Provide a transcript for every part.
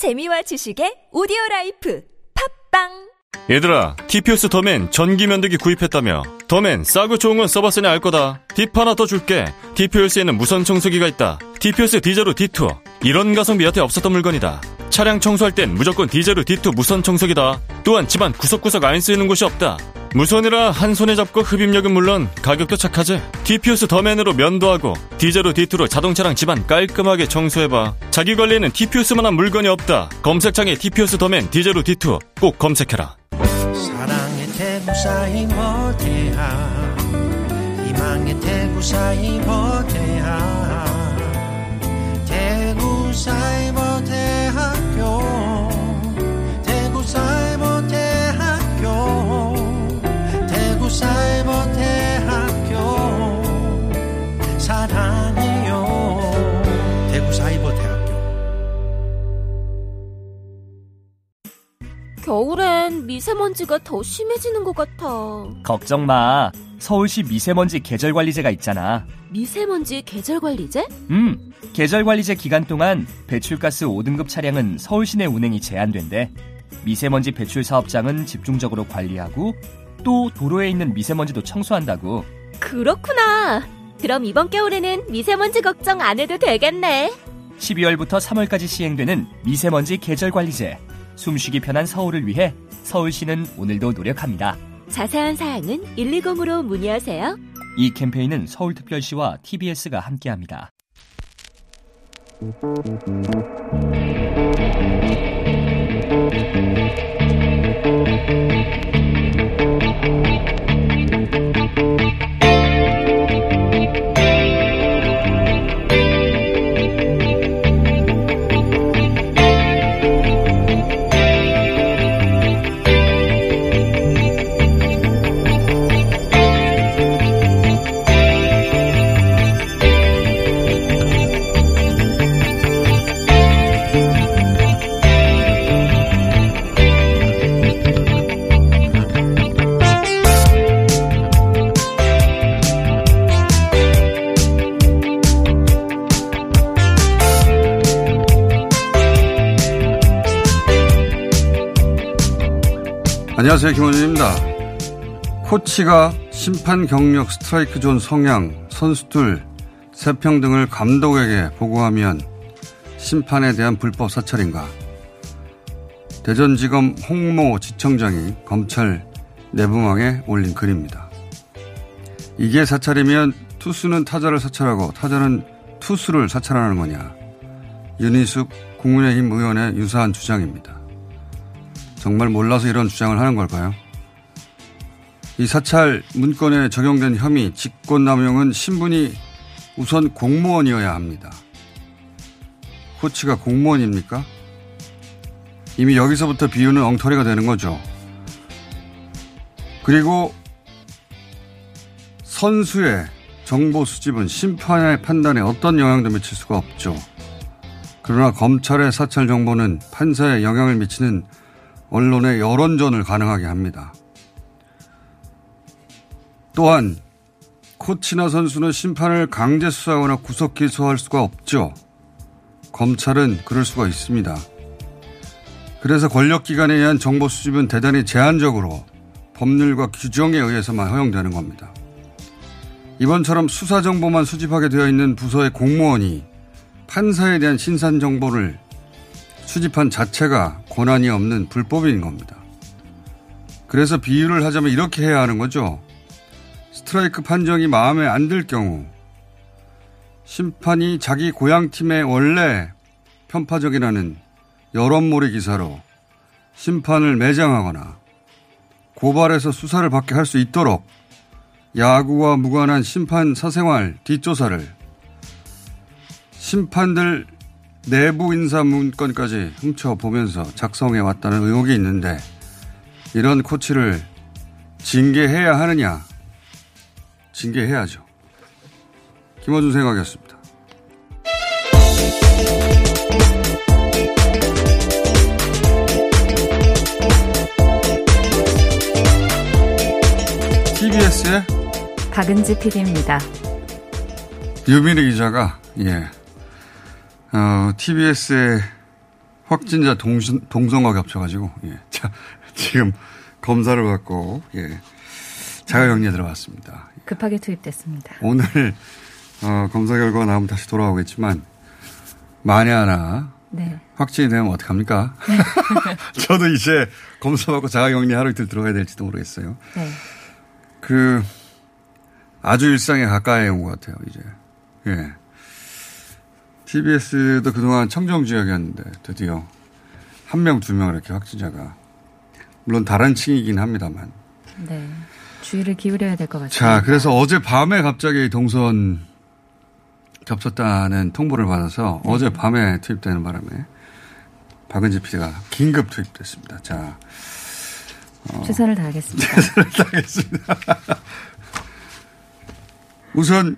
재미와 지식의 오디오 life 팟빵 얘들아, TPS 더맨 전기 면도기 구입했다며. 더맨 싸고 좋은 건 써봤으니 알 거다. 팁 하나 더 줄게. TPS에는 무선 청소기가 있다. TPS 디제로 D2. 이런 가성비 여태 없었던 물건이다. 차량 청소할 땐 무조건 디제로 D2 무선 청소기다. 또한 집안 구석구석 안 쓰이는 곳이 없다. 무선이라 한 손에 잡고 흡입력은 물론 가격도 착하지. TPS 더맨으로 면도 하고 디제로 D2로 자동차랑 집안 깔끔하게 청소해봐. 자기 관리에는 TPS만 한 물건이 없다. 검색창에 TPS 더맨 디제로 D2 꼭 검색해라. 사랑의 태구사이 모태하 희망의 태구사이 모태하 태구사이 모태학 사이 모태학교 사랑해요 태구사이 모태학교 겨울엔 미세먼지가 더 심해지는 것 같아. 걱정 마. 서울시 미세먼지 계절관리제가 있잖아. 미세먼지 계절관리제? 음, 계절관리제 기간 동안 배출가스 5등급 차량은 서울 시 내 운행이 제한된대. 미세먼지 배출 사업장은 집중적으로 관리하고 또 도로에 있는 미세먼지도 청소한다고. 그렇구나. 그럼 이번 겨울에는 미세먼지 걱정 안 해도 되겠네. 12월부터 3월까지 시행되는 미세먼지 계절 관리제. 숨쉬기 편한 서울을 위해 서울시는 오늘도 노력합니다. 자세한 사항은 120으로 문의하세요. 이 캠페인은 서울특별시와 TBS가 함께합니다. 안녕하세요. 김어준입니다. 코치가 심판 경력 스트라이크 존 성향, 선수들 세평 등을 감독에게 보고하면 심판에 대한 불법 사찰인가? 대전지검 홍모 지청장이 검찰 내부망에 올린 글입니다. 이게 사찰이면 투수는 타자를 사찰하고 타자는 투수를 사찰하는 거냐? 윤희숙 국민의힘 의원의 유사한 주장입니다. 정말 몰라서 이런 주장을 하는 걸까요? 이 사찰 문건에 적용된 혐의 직권남용은 신분이 우선 공무원이어야 합니다. 코치가 공무원입니까? 이미 여기서부터 비유는 엉터리가 되는 거죠. 그리고 선수의 정보 수집은 심판의 판단에 어떤 영향도 미칠 수가 없죠. 그러나 검찰의 사찰 정보는 판사에 영향을 미치는 언론의 여론전을 가능하게 합니다. 또한 코치나 선수는 심판을 강제 수사하거나 구속 기소할 수가 없죠. 검찰은 그럴 수가 있습니다. 그래서 권력기관에 의한 정보 수집은 대단히 제한적으로 법률과 규정에 의해서만 허용되는 겁니다. 이번처럼 수사 정보만 수집하게 되어 있는 부서의 공무원이 판사에 대한 신산 정보를 수집한 자체가 권한이 없는 불법인 겁니다. 그래서 비유를 하자면 이렇게 해야 하는 거죠. 스트라이크 판정이 마음에 안 들 경우 심판이 자기 고향 팀의 원래 편파적이라는 여론몰이 기사로 심판을 매장하거나 고발해서 수사를 받게 할 수 있도록 야구와 무관한 심판 사생활 뒷조사를 심판들 내부 인사 문건까지 훔쳐보면서 작성해 왔다는 의혹이 있는데 이런 코치를 징계해야 하느냐? 징계해야죠. 김어준 생각이었습니다. TBS의 박은지 PD입니다. 유민희 기자가 예 어, TBS의 확진자 동선, 동선과 겹쳐가지고, 예. 자, 지금 검사를 받고, 예. 자가격리에 들어갔습니다. 급하게 투입됐습니다. 오늘, 어, 검사 결과가 나오면 다시 돌아오겠지만, 만에 하나, 네. 확진이 되면 어떡합니까? 저도 이제 검사 받고 자가격리 하루 이틀 들어가야 될지도 모르겠어요. 네. 그, 아주 일상에 가까이 온 것 같아요, 이제. 예. TBS도 그동안 청정 지역이었는데 드디어 한 명, 두 명 이렇게 확진자가 물론 다른 층이긴 합니다만. 네. 주의를 기울여야 될 것 같아요. 자, 그래서 어제 밤에 갑자기 동선 겹쳤다는 통보를 받아서 네. 어제 밤에 투입되는 바람에 박은지 PD가 긴급 투입됐습니다. 자, 최선을 다하겠습니다. 알겠습니다. 우선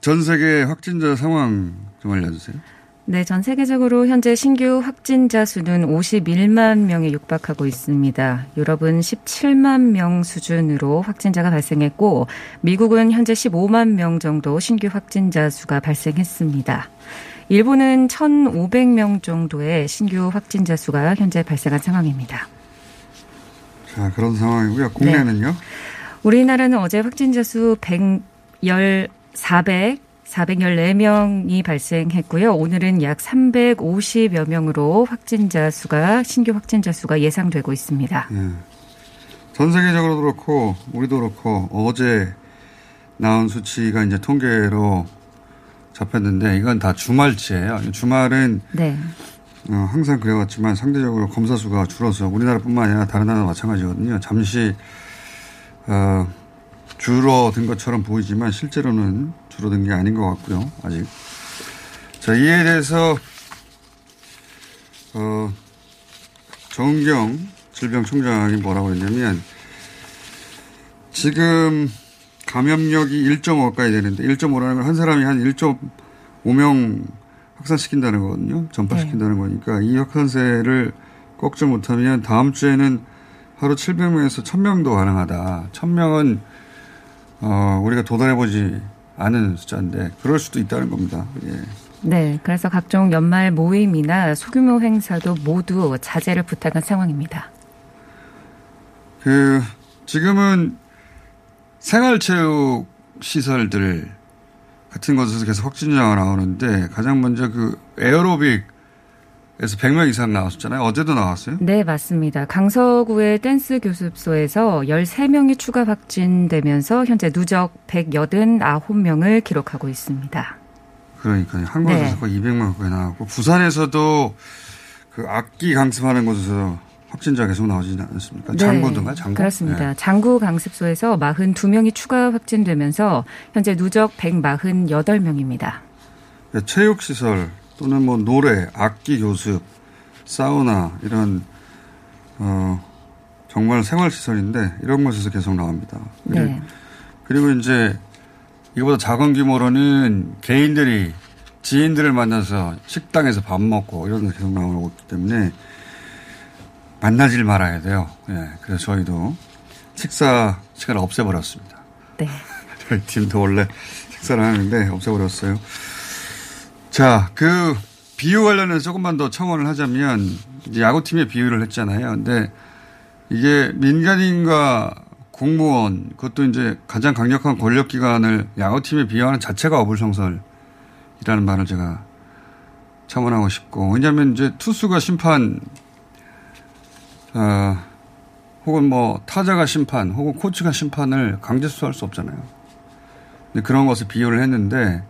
전 세계 확진자 상황 좀 알려주세요. 네, 전 세계적으로 현재 신규 확진자 수는 51만 명에 육박하고 있습니다. 유럽은 17만 명 수준으로 확진자가 발생했고, 미국은 현재 15만 명 정도 신규 확진자 수가 발생했습니다. 일본은 1,500명 정도의 신규 확진자 수가 현재 발생한 상황입니다. 자, 그런 상황이고요. 국내는요? 우리나라는 어제 확진자 수 110, 400, 414명이 발생했고요. 오늘은 약 350여 명으로 확진자 수가 신규 확진자 수가 예상되고 있습니다. 예. 전 세계적으로도 그렇고 우리도 그렇고 어제 나온 수치가 이제 통계로 잡혔는데 이건 다 주말치예요. 주말은 네. 어, 항상 그래왔지만 상대적으로 검사 수가 줄어서 우리나라뿐만 아니라 다른 나라도 마찬가지거든요. 잠시 어, 줄어든 것처럼 보이지만 실제로는 줄어든 게 아닌 것 같고요. 아직. 자, 이에 대해서 어, 정은경 질병총장이 뭐라고 했냐면 지금 감염력이 1.5 가까이 되는데 1.5라는 건 한 사람이 한 1.5명 확산시킨다는 거거든요. 전파시킨다는 거니까 이 확산세를 꺾지 못하면 다음 주에는 하루 700명에서 1000명도 가능하다. 1000명은 어, 우리가 도달해보지 않은 숫자인데 그럴 수도 있다는 겁니다. 예. 네. 그래서 각종 연말 모임이나 소규모 행사도 모두 자제를 부탁한 상황입니다. 그 지금은 생활체육 시설들 같은 곳에서 계속 확진자가 나오는데 가장 먼저 그 에어로빅 에서 100명 이상 나왔었잖아요. 어제도 나왔어요. 네, 맞습니다. 강서구의 댄스 교습소에서 13명이 추가 확진되면서 현재 누적 189명을 기록하고 있습니다. 그러니까요. 한 곳에서 네. 거의 200명 가까이 나왔고 부산에서도 그 악기 강습하는 곳에서 확진자 계속 나오지 않습니까? 장구든가 장구. 네, 그렇습니다. 네. 장구 강습소에서 42명이 추가 확진되면서 현재 누적 148명입니다. 네, 체육시설 또는 뭐 노래, 악기 교습, 사우나 이런 어 정말 생활 시설인데 이런 곳에서 계속 나옵니다. 그리고, 네. 그리고 이제 이거보다 작은 규모로는 개인들이 지인들을 만나서 식당에서 밥 먹고 이런 데 계속 나오고 있기 때문에 만나질 말아야 돼요. 예. 그래서 저희도 식사 시간을 없애버렸습니다. 네. 저희 팀도 원래 식사를 하는데 없애버렸어요. 자, 그 비유 관련해서 조금만 더 첨언을 하자면 야구팀의 비유를 했잖아요. 근데 이게 민간인과 공무원 그것도 이제 가장 강력한 권력기관을 야구팀에 비유하는 자체가 어불성설이라는 말을 제가 첨언하고 싶고 왜냐하면 이제 투수가 심판 어, 혹은 뭐 타자가 심판 혹은 코치가 심판을 강제 수사할 수 없잖아요. 근데 그런 것을 비유를 했는데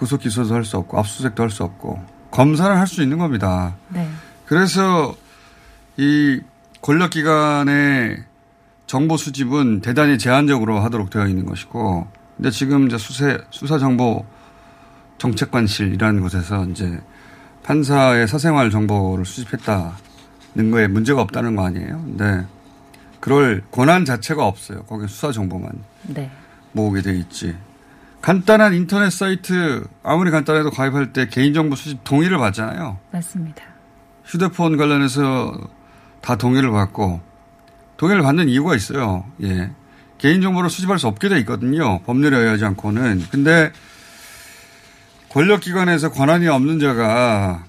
구속 기소도 할 수 없고 압수수색도 할 수 없고 검사를 할 수 있는 겁니다. 네. 그래서 이 권력 기관의 정보 수집은 대단히 제한적으로 하도록 되어 있는 것이고, 근데 지금 이제 수세, 수사 정보 정책관실이라는 곳에서 이제 판사의 사생활 정보를 수집했다는 거에 문제가 없다는 거 아니에요. 근데 그럴 권한 자체가 없어요. 거기 수사 정보만 네. 모으게 돼 있지. 간단한 인터넷 사이트 아무리 간단해도 가입할 때 개인정보 수집 동의를 받잖아요. 맞습니다. 휴대폰 관련해서 다 동의를 받고 동의를 받는 이유가 있어요. 예. 개인정보를 수집할 수 없게 돼 있거든요. 법률에 의하지 않고는. 근데 권력기관에서 권한이 없는 자가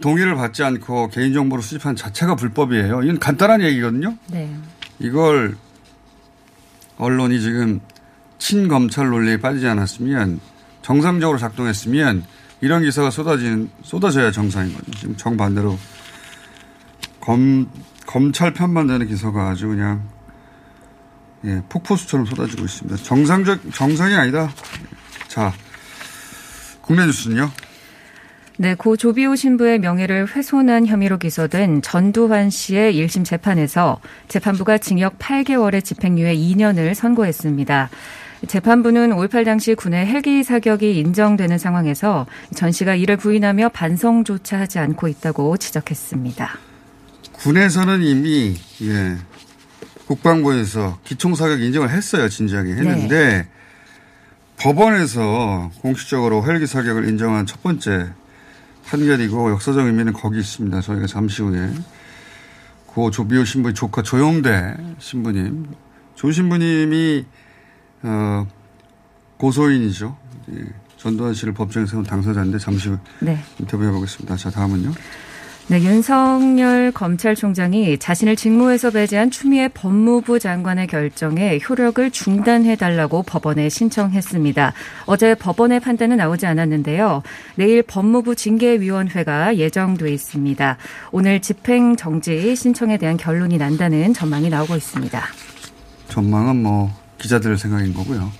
동의를 받지 않고 개인정보를 수집한 자체가 불법이에요. 이건 간단한 얘기거든요. 네. 이걸 언론이 지금 친검찰 논리에 빠지지 않았으면 정상적으로 작동했으면 이런 기사가 쏟아지는, 쏟아져야 정상인 거죠. 지금 정반대로 검, 검찰 편만 되는 기사가 아주 그냥 예, 폭포수처럼 쏟아지고 있습니다. 정상적, 정상이 아니다. 자, 국내 뉴스는요? 네, 고 조비오 신부의 명예를 훼손한 혐의로 기소된 전두환 씨의 1심 재판에서 재판부가 징역 8개월의 집행유예 2년을 선고했습니다. 재판부는 5.18 당시 군의 헬기 사격이 인정되는 상황에서 전 씨가 이를 부인하며 반성조차 하지 않고 있다고 지적했습니다. 군에서는 이미 예, 국방부에서 기총사격 인정을 했어요. 진지하게 했는데 네. 법원에서 공식적으로 헬기 사격을 인정한 첫 번째 판결이고 역사적 의미는 거기 있습니다. 저희가 잠시 후에 고 조비오 신부의 조카 조영대 신부님, 조 신부님이 어, 고소인이죠. 예. 전두환 씨를 법정에 세운 당사자인데 잠시 후 네. 인터뷰해 보겠습니다. 자 다음은요. 네, 윤석열 검찰총장이 자신을 직무에서 배제한 추미애 법무부 장관의 결정에 효력을 중단해달라고 법원에 신청했습니다. 어제 법원의 판단은 나오지 않았는데요. 내일 법무부 징계위원회가 예정돼 있습니다. 오늘 집행 정지 신청에 대한 결론이 난다는 전망이 나오고 있습니다. 전망은 뭐 기자들 생각인 거고요.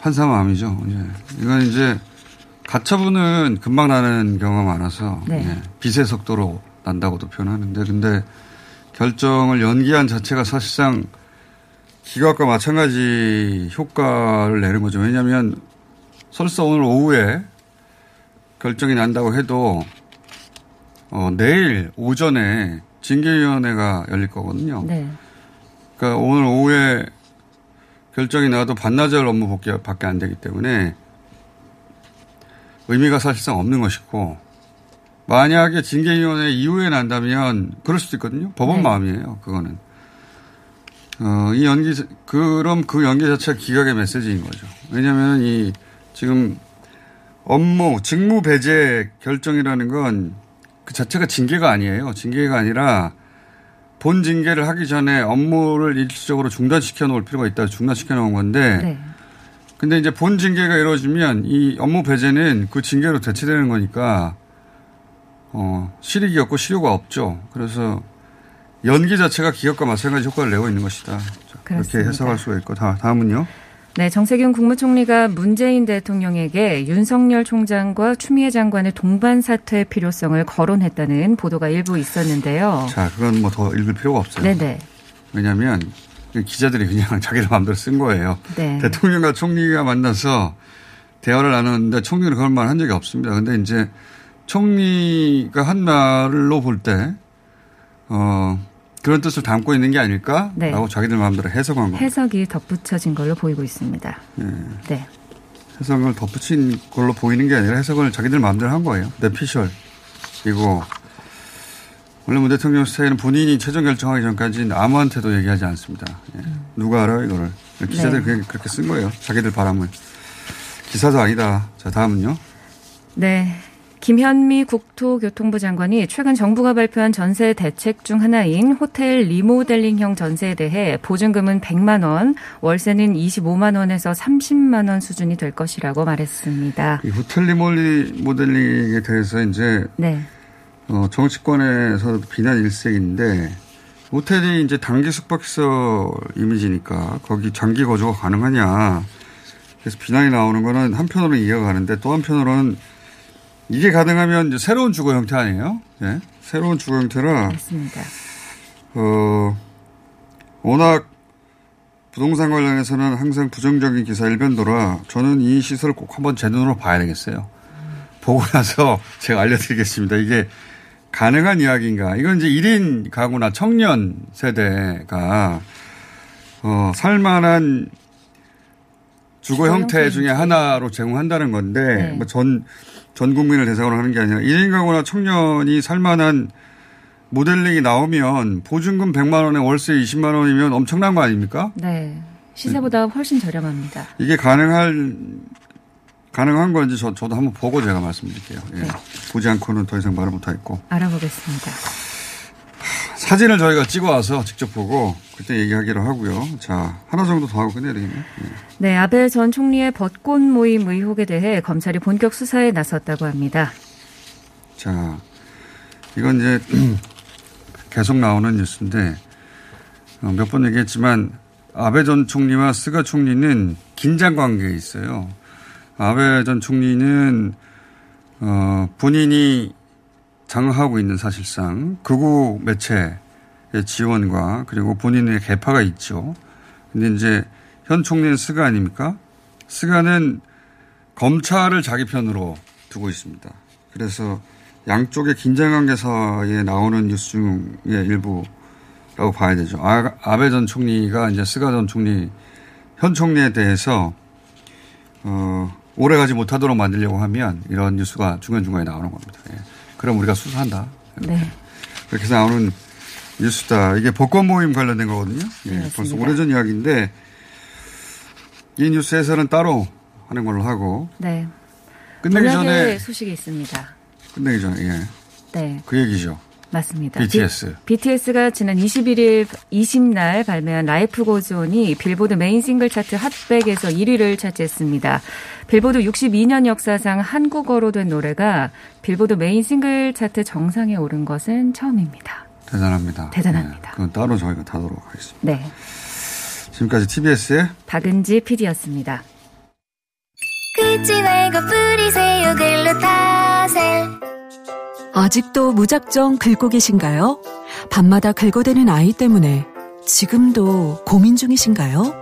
판사 마음이죠. 이제 이건 이제 가처분은 금방 나는 경우가 많아서 네. 예, 빛의 속도로 난다고도 표현하는데 근데 결정을 연기한 자체가 사실상 기각과 마찬가지 효과를 내는 거죠. 왜냐하면 설사 오늘 오후에 결정이 난다고 해도 어, 내일 오전에 징계위원회가 열릴 거거든요. 네. 그러니까 오늘 오후에 결정이 나와도 반나절 업무 복귀밖에 안 되기 때문에 의미가 사실상 없는 것이고 만약에 징계위원회 이후에 난다면 그럴 수도 있거든요. 법원 네. 마음이에요. 그거는. 어, 이 연기, 그럼 그 연기 자체가 기각의 메시지인 거죠. 왜냐하면 이 지금 업무, 직무 배제 결정이라는 건 그 자체가 징계가 아니에요. 징계가 아니라 본 징계를 하기 전에 업무를 일시적으로 중단시켜 놓을 필요가 있다. 중단시켜 놓은 건데 네. 근데 이제 본 징계가 이루어지면 이 업무 배제는 그 징계로 대체되는 거니까 어, 실익이 없고 실효가 없죠. 그래서 연기 자체가 기업과 마찬가지 효과를 내고 있는 것이다. 그렇게 해석할 수가 있고 다, 다음은요. 네, 정세균 국무총리가 문재인 대통령에게 윤석열 총장과 추미애 장관의 동반 사퇴 필요성을 거론했다는 보도가 일부 있었는데요. 자, 그건 뭐 더 읽을 필요가 없어요. 네네. 왜냐하면 기자들이 그냥 자기들 마음대로 쓴 거예요. 네. 대통령과 총리가 만나서 대화를 나눴는데 총리는 그런 말 한 적이 없습니다. 근데 이제 총리가 한 말로 볼 때, 어, 그런 뜻을 담고 있는 게 아닐까라고 네. 자기들 마음대로 해석한 거예요. 해석이 덧붙여진 걸로 보이고 있습니다. 네. 네. 해석을 덧붙인 걸로 보이는 게 아니라 해석을 자기들 마음대로 한 거예요. 내피셜. 그리고 원래 문 대통령 스타일은 본인이 최종 결정하기 전까지는 아무한테도 얘기하지 않습니다. 예. 누가 알아요, 이거를. 기자들 네. 그렇게 쓴 거예요. 자기들 바람을. 기사도 아니다. 자, 다음은요. 네. 김현미 국토교통부 장관이 최근 정부가 발표한 전세 대책 중 하나인 호텔 리모델링형 전세에 대해 보증금은 100만 원, 월세는 25만 원에서 30만 원 수준이 될 것이라고 말했습니다. 이 호텔 리모델링에 대해서 이제 네. 어, 정치권에서 비난 일색인데 호텔이 이제 단기 숙박시설 이미지니까 거기 장기 거주가 가능하냐. 그래서 비난이 나오는 거는 한편으로는 이해가 가는데 또 한편으로는 이게 가능하면 이제 새로운 주거 형태 아니에요? 네? 새로운 주거 형태라. 맞습니다. 어, 워낙 부동산 관련해서는 항상 부정적인 기사 일변도라 저는 이 시설을 꼭 한번 제 눈으로 봐야 되겠어요. 보고 나서 제가 알려드리겠습니다. 이게 가능한 이야기인가. 이건 이제 1인 가구나 청년 세대가, 어, 살만한 주거 형태 중에 하나로 제공한다는 건데, 네. 뭐 전, 전 국민을 대상으로 하는 게 아니라 1인 가구나 청년이 살만한 모델링이 나오면 보증금 100만 원에 월세 20만 원이면 엄청난 거 아닙니까? 네. 시세보다 훨씬 저렴합니다. 이게 가능할 가능한 건지 저, 저도 한번 보고 제가 말씀드릴게요. 예. 네. 보지 않고는 더 이상 말을 못하겠고. 알아보겠습니다. 사진을 저희가 찍어 와서 직접 보고 그때 얘기하기로 하고요. 자, 하나 정도 더 하고 끝내야 되겠네요. 예. 네, 아베 전 총리의 벚꽃 모임 의혹에 대해 검찰이 본격 수사에 나섰다고 합니다. 자, 이건 이제 계속 나오는 뉴스인데 어, 몇번 얘기했지만 아베 전 총리와 스가 총리는 긴장 관계에 있어요. 아베 전 총리는 어, 본인이 장악하고 있는 사실상 극우 매체의 지원과 그리고 본인의 계파가 있죠. 근데 이제 현 총리는 스가 아닙니까? 스가는 검찰을 자기 편으로 두고 있습니다. 그래서 양쪽의 긴장관계사에 나오는 뉴스 중의 일부라고 봐야 되죠. 아, 아베 전 총리가 이제 스가 전 총리, 현 총리에 대해서, 어, 오래 가지 못하도록 만들려고 하면 이런 뉴스가 중간중간에 나오는 겁니다. 예. 그럼 우리가 수사한다. 네. 그렇게 해서 나오는 뉴스다. 이게 복권 모임 관련된 거거든요. 예, 네. 벌써 오래전 이야기인데 이 뉴스에서는 따로 하는 걸로 하고 네. 끝내기 전에 전에 소식이 있습니다. 끝내기 전에 예. 네, 그 얘기죠. 맞습니다. BTS. BTS가 지난 21일 20날 발매한 Life Goes On이 빌보드 메인 싱글 차트 핫백에서 1위를 차지했습니다. 빌보드 62년 역사상 한국어로 된 노래가 빌보드 메인 싱글 차트 정상에 오른 것은 처음입니다. 대단합니다. 대단합니다. 예, 그건 따로 저희가 다루도록 하겠습니다. 네. 지금까지 TBS의 박은지 PD였습니다. 긁지 말고 뿌리세요 글루타셀 아직도 무작정 긁고 계신가요? 밤마다 긁어대는 아이 때문에 지금도 고민 중이신가요?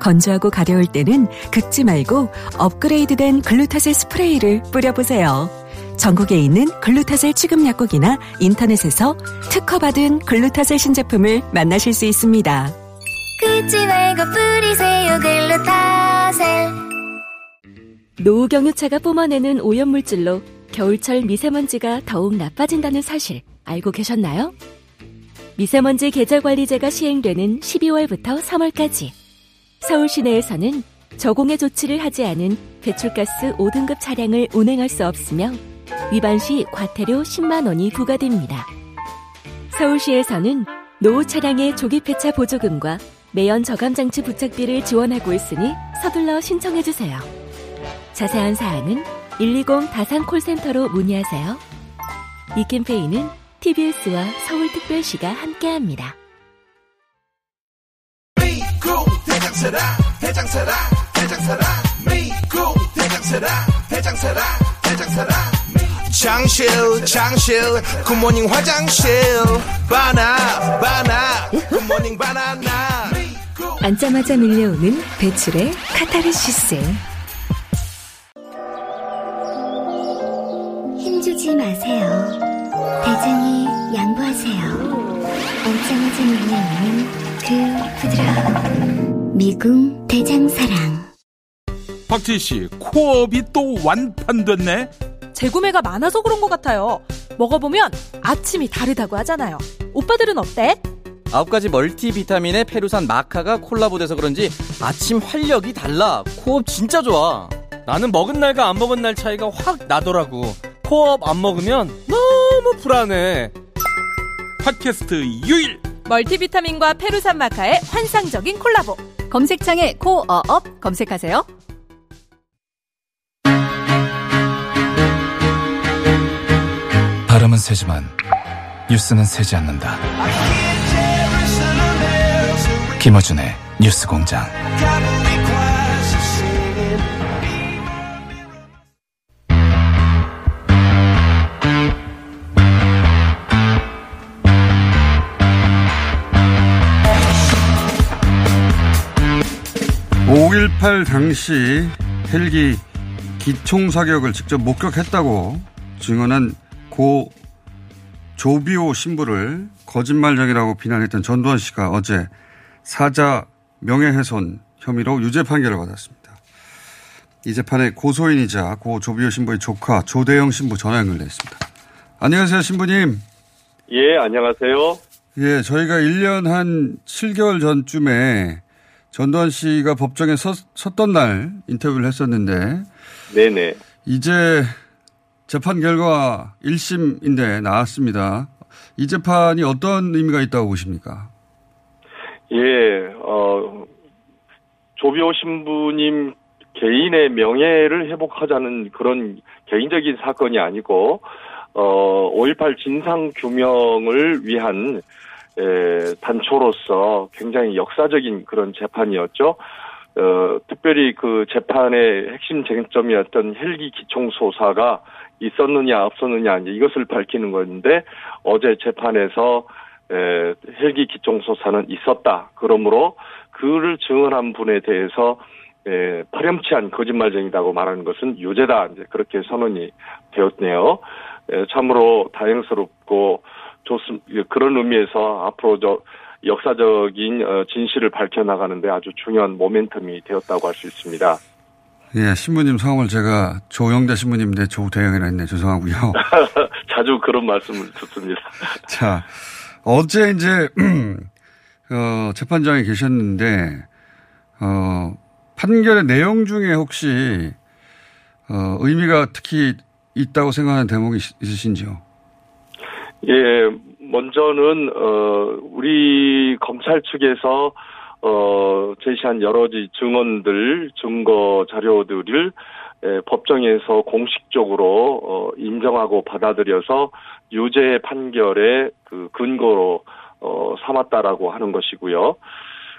건조하고 가려울 때는 긁지 말고 업그레이드된 글루타셀 스프레이를 뿌려보세요. 전국에 있는 글루타셀 취급 약국이나 인터넷에서 특허받은 글루타셀 신제품을 만나실 수 있습니다. 긁지 말고 뿌리세요 글루타셀 노후경유차가 뿜어내는 오염물질로 겨울철 미세먼지가 더욱 나빠진다는 사실 알고 계셨나요? 미세먼지 계절 관리제가 시행되는 12월부터 3월까지 서울 시내에서는 저공해 조치를 하지 않은 배출가스 5등급 차량을 운행할 수 없으며 위반 시 과태료 10만 원이 부과됩니다. 서울시에서는 노후 차량의 조기 폐차 보조금과 매연 저감 장치 부착비를 지원하고 있으니 서둘러 신청해 주세요. 자세한 사항은 120 다산 콜센터로 문의하세요. 이 캠페인은 TBS와 서울특별시가 함께합니다. 미국 미국 장실 장실 굿모닝 화장실 바나 바나 굿모닝 바나나 앉자마자 밀려오는 배출의 카타르시스. 대장이 양보하세요 앉자마자 밀려오는 그 부드러움 미궁 대장사랑 박지희 씨, 코업이 또 완판됐네? 재구매가 많아서 그런 것 같아요. 먹어보면 아침이 다르다고 하잖아요. 오빠들은 어때? 아홉 가지 멀티비타민에 페루산 마카가 콜라보돼서 그런지 아침 활력이 달라. 코어업 진짜 좋아. 나는 먹은 날과 안 먹은 날 차이가 확 나더라고. 코어업 안 먹으면 너무 불안해. 팟캐스트 유일! 멀티비타민과 페루산 마카의 환상적인 콜라보. 검색창에 코어업 검색하세요. 발음은 세지만 뉴스는 세지 않는다. 김어준의 뉴스공장. (5.18) 당시 헬기 기총 사격을 직접 목격했다고 증언한 고 조비오 신부를 거짓말쟁이라고 비난했던 전두환 씨가 어제 사자 명예훼손 혐의로 유죄 판결을 받았습니다. 이 재판에 고소인이자 고 조비오 신부의 조카 조대영 신부 전화 연결돼 있습니다. 안녕하세요, 신부님. 예, 안녕하세요. 예, 저희가 1년 한 7개월 전쯤에 전두환 씨가 법정에 섰, 섰던 날 인터뷰를 했었는데 네네. 이제 재판 결과 1심인데 나왔습니다. 이 재판이 어떤 의미가 있다고 보십니까? 예, 어, 조비오 신부님 개인의 명예를 회복하자는 그런 개인적인 사건이 아니고, 어, 5.18 진상규명을 위한, 에, 단초로서 굉장히 역사적인 그런 재판이었죠. 어, 특별히 그 재판의 핵심 쟁점이었던 헬기 기총소사가 있었느냐 없었느냐 이제 이것을 밝히는 건데 어제 재판에서 에, 헬기 기총소사는 있었다. 그러므로 그를 증언한 분에 대해서 에, 파렴치한 거짓말쟁이라고 말하는 것은 유죄다. 이제 그렇게 선언이 되었네요. 에, 참으로 다행스럽고 좋습 그런 의미에서 앞으로 저 역사적인 어, 진실을 밝혀나가는데 아주 중요한 모멘텀이 되었다고 할 수 있습니다. 예, 신부님 성함을 제가 조영대 신부님인데 조대영이라 했네. 죄송하고요. 자주 그런 말씀을 듣습니다. 자, 어제 이제, 어, 재판장에 계셨는데, 어, 판결의 내용 중에 혹시, 어, 의미가 특히 있다고 생각하는 대목이 있- 있으신지요? 예, 먼저는 어 우리 검찰 측에서 어 제시한 여러 가지 증언들, 증거 자료들을 에, 법정에서 공식적으로 어 인정하고 받아들여서 유죄 판결의 그 근거로 어 삼았다라고 하는 것이고요.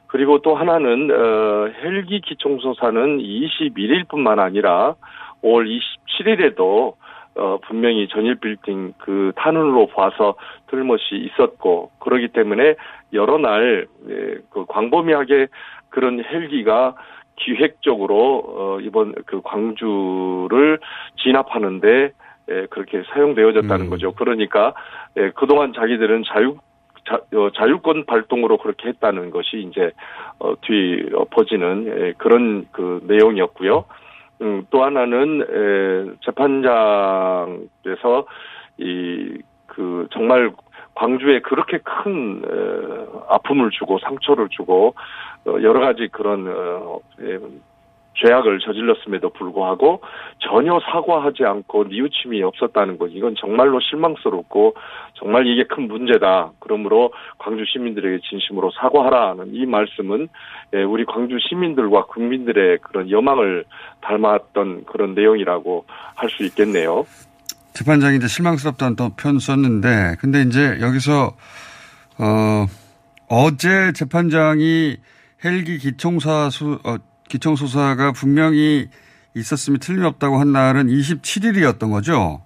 그리고 또 하나는 어 헬기 기총소사는 21일뿐만 아니라 5월 27일에도 어, 분명히 전일 빌딩 그 탄원으로 봐서 틀못이 있었고 그러기 때문에 여러 날 예, 그 광범위하게 그런 헬기가 기획적으로 어, 이번 그 광주를 진압하는데 예, 그렇게 사용되어졌다는 거죠. 그러니까 예, 그동안 자기들은 자유 자, 어, 자유권 발동으로 그렇게 했다는 것이 이제 어, 뒤 엎어지는 예, 그런 그 내용이었고요. 음, 또 하나는 에, 재판장에서 이 그 정말 광주에 그렇게 큰 에, 아픔을 주고 상처를 주고 어, 여러 가지 그런 어, 예, 죄악을 저질렀음에도 불구하고 전혀 사과하지 않고 뉘우침이 없었다는 것 이건 정말로 실망스럽고 정말 이게 큰 문제다. 그러므로 광주 시민들에게 진심으로 사과하라는 이 말씀은 예, 우리 광주 시민들과 국민들의 그런 여망을 닮았던 그런 내용이라고 할 수 있겠네요. 재판장이 이제 실망스럽다는 또 표현 썼는데, 근데 이제 여기서, 어, 어제 재판장이 헬기 기총사 수, 어, 기총소사가 분명히 있었음이 틀림없다고 한 날은 27일이었던 거죠?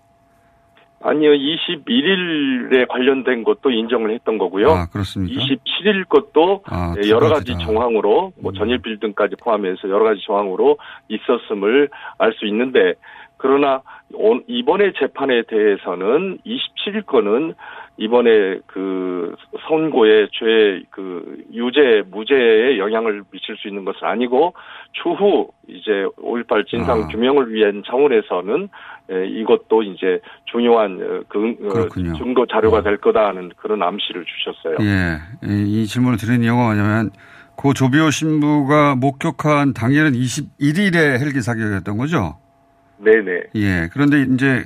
아니요, 21일에 관련된 것도 인정을 했던 거고요. 아, 그렇습니까? 27일 것도 아, 예, 두 여러. 음. 가지 정황으로 뭐 전일 빌딩까지 포함해서 여러 가지 정황으로 있었음을 알 수 있는데 그러나 오- 이번에 재판에 대해서는 27일 거는 이번에 그 선고의 죄 그 유죄 무죄에 영향을 미칠 수 있는 것은 아니고 추후 이제 5.18 진상 아. 규명을 위한 차원에서는 에, 이것도 이제 중요한 어, 그, 어, 그렇군요. 증거 자료가 될 거다 하는 그런 암시를 주셨어요. 예. 이, 이 질문을 드린 이유가 뭐냐면, 고 조비오 신부가 목격한 당일은 21일에 헬기 사격이었던 거죠? 네네. 예. 그런데 이제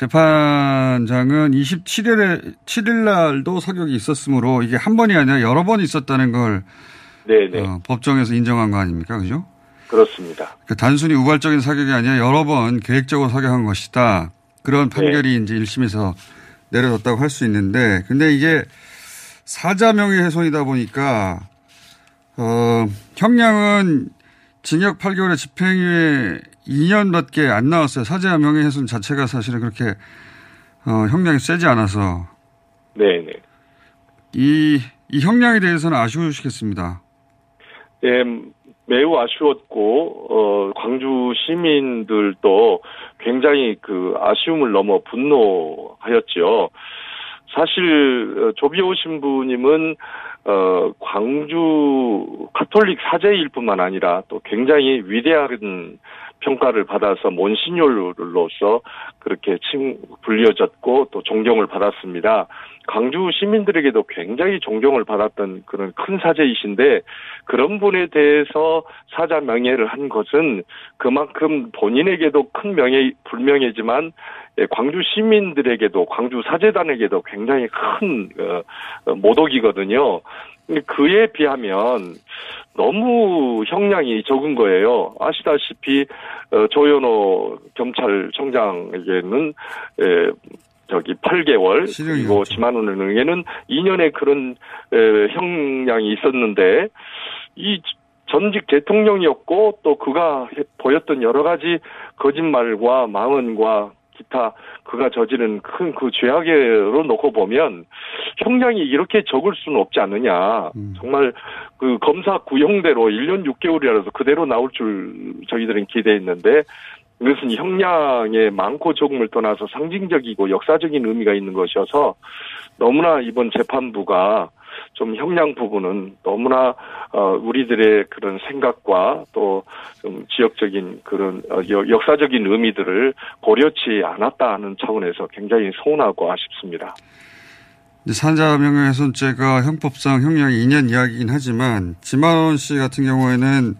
재판장은 27일에, 7일 날도 사격이 있었으므로 이게 한 번이 아니라 여러 번 있었다는 걸 네네. 어, 법정에서 인정한 거 아닙니까? 그죠? 그렇습니다. 그 단순히 우발적인 사격이 아니라 여러 번 계획적으로 사격한 것이다. 그런 네. 판결이 이제 1심에서 내려졌다고 할 수 있는데, 근데 이게 사자 명예훼손이다 보니까, 어, 형량은 징역 8개월에 집행유예 2년밖에 안 나왔어요. 사자 명예훼손 자체가 사실은 그렇게, 어, 형량이 세지 않아서. 네네. 이, 이 형량에 대해서는 아쉬우시겠습니다. 예, 매우 아쉬웠고, 어, 광주 시민들도 굉장히 그 아쉬움을 넘어 분노하였죠. 사실, 어, 조비오 신부님은, 어, 광주 카톨릭 사제일 뿐만 아니라 또 굉장히 위대한 평가를 받아서 몬시뇰로서 그렇게 칭, 불려졌고 또 존경을 받았습니다. 광주 시민들에게도 굉장히 존경을 받았던 그런 큰 사제이신데 그런 분에 대해서 사자 명예를 한 것은 그만큼 본인에게도 큰 명예 불명예지만 예, 광주 시민들에게도 광주 사재단에게도 굉장히 큰 어, 어, 모독이거든요. 그에 비하면 너무 형량이 적은 거예요. 아시다시피 어, 조현호 경찰청장에게는 에, 저기 8개월 그리고 지만원 은행에는 2년의 그런 에, 형량이 있었는데 이 전직 대통령이었고 또 그가 해- 보였던 여러 가지 거짓말과 망언과 기타 그가 저지른 큰 그 죄악으로 놓고 보면 형량이 이렇게 적을 수는 없지 않느냐. 정말 그 검사 구형대로 1년 6개월이라서 그대로 나올 줄 저희들은 기대했는데 이것은 형량의 많고 적음을 떠나서 상징적이고 역사적인 의미가 있는 것이어서 너무나 이번 재판부가 좀 형량 부분은 너무나 어, 우리들의 그런 생각과 또 좀 지역적인 그런 어, 여- 역사적인 의미들을 고려치 않았다 하는 차원에서 굉장히 서운하고 아쉽습니다. 산자 명예훼손죄가 형법상 형량이 2년 이하이긴 하지만 지만원 씨 같은 경우에는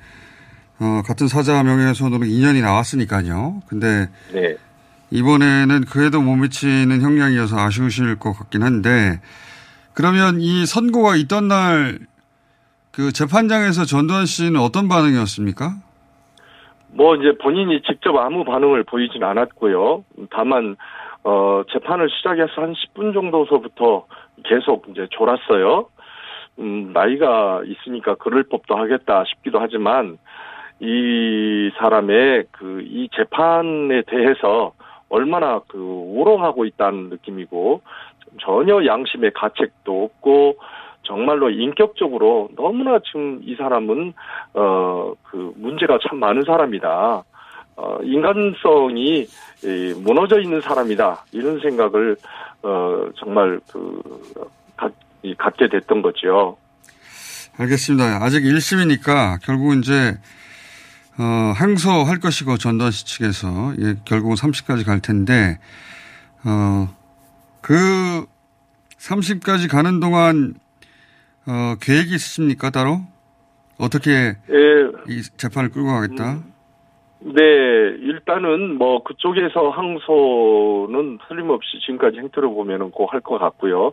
어, 같은 사자 명예훼손으로 2년이 나왔으니까요. 근데 네. 이번에는 그에도 못 미치는 형량이어서 아쉬우실 것 같긴 한데 그러면 이 선고가 있던 날 그 재판장에서 전두환 씨는 어떤 반응이었습니까? 뭐 이제 본인이 직접 아무 반응을 보이진 않았고요. 다만 어 재판을 시작해서 한 10분 정도서부터 계속 이제 졸았어요. 음 나이가 있으니까 그럴 법도 하겠다 싶기도 하지만 이 사람의 그 이 재판에 대해서 얼마나 그 우롱하고 있다는 느낌이고 전혀 양심의 가책도 없고 정말로 인격적으로 너무나 지금 이 사람은 어 그 문제가 참 많은 사람이다. 어 인간성이 이, 무너져 있는 사람이다. 이런 생각을 어 정말 그 갖, 이, 갖게 됐던 거죠. 알겠습니다. 아직 1심이니까 결국은 이제 어, 항소할 것이고 전두환 씨 측에서 예, 결국은 30까지 갈 텐데 어, 그 30까지 가는 동안 어, 계획이 있으십니까 따로? 어떻게 예, 이 재판을 끌고 가겠다? 네, 일단은 뭐 그쪽에서 항소는 틀림없이 지금까지 행태를 보면은 꼭할것 같고요.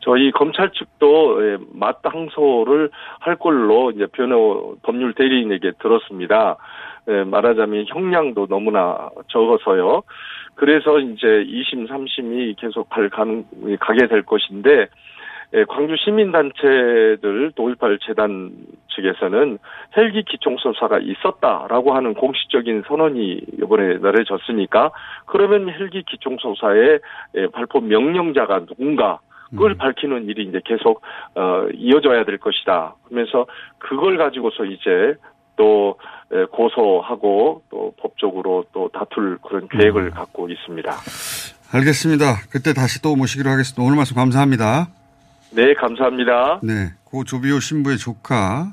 저희 검찰 측도 예, 맞다 항소를 할 걸로 이제 변호 법률 대리인에게 들었습니다. 예, 말하자면 형량도 너무나 적어서요. 그래서 이제 2심, 3심이 계속 갈 가능 가게 될 것인데 예, 광주 시민단체들 또5.18 재단 측에서는 헬기 기총소사가 있었다라고 하는 공식적인 선언이 이번에 내려졌으니까 그러면 헬기 기총소사의 예, 발포 명령자가 누군가 그걸 밝히는 일이 이제 계속 어, 이어져야 될 것이다. 그러면서 그걸 가지고서 이제 또 예, 고소하고 또 법적으로 또 다툴 그런 계획을 갖고 있습니다. 알겠습니다. 그때 다시 또 모시기로 하겠습니다. 오늘 말씀 감사합니다. 네, 감사합니다. 네, 고 조비오 신부의 조카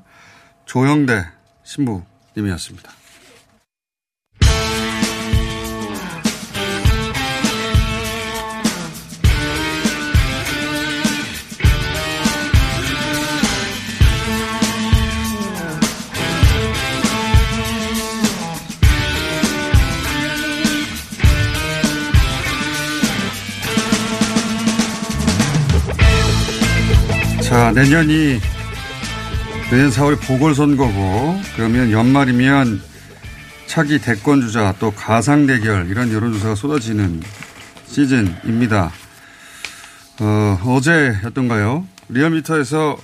조영대 신부님이었습니다. 자, 내년이 내년 4월 보궐선거고 그러면 연말이면 차기 대권주자 또 가상 대결 이런 여론조사가 쏟아지는 시즌입니다. 어, 어제였던가요? 리얼미터에서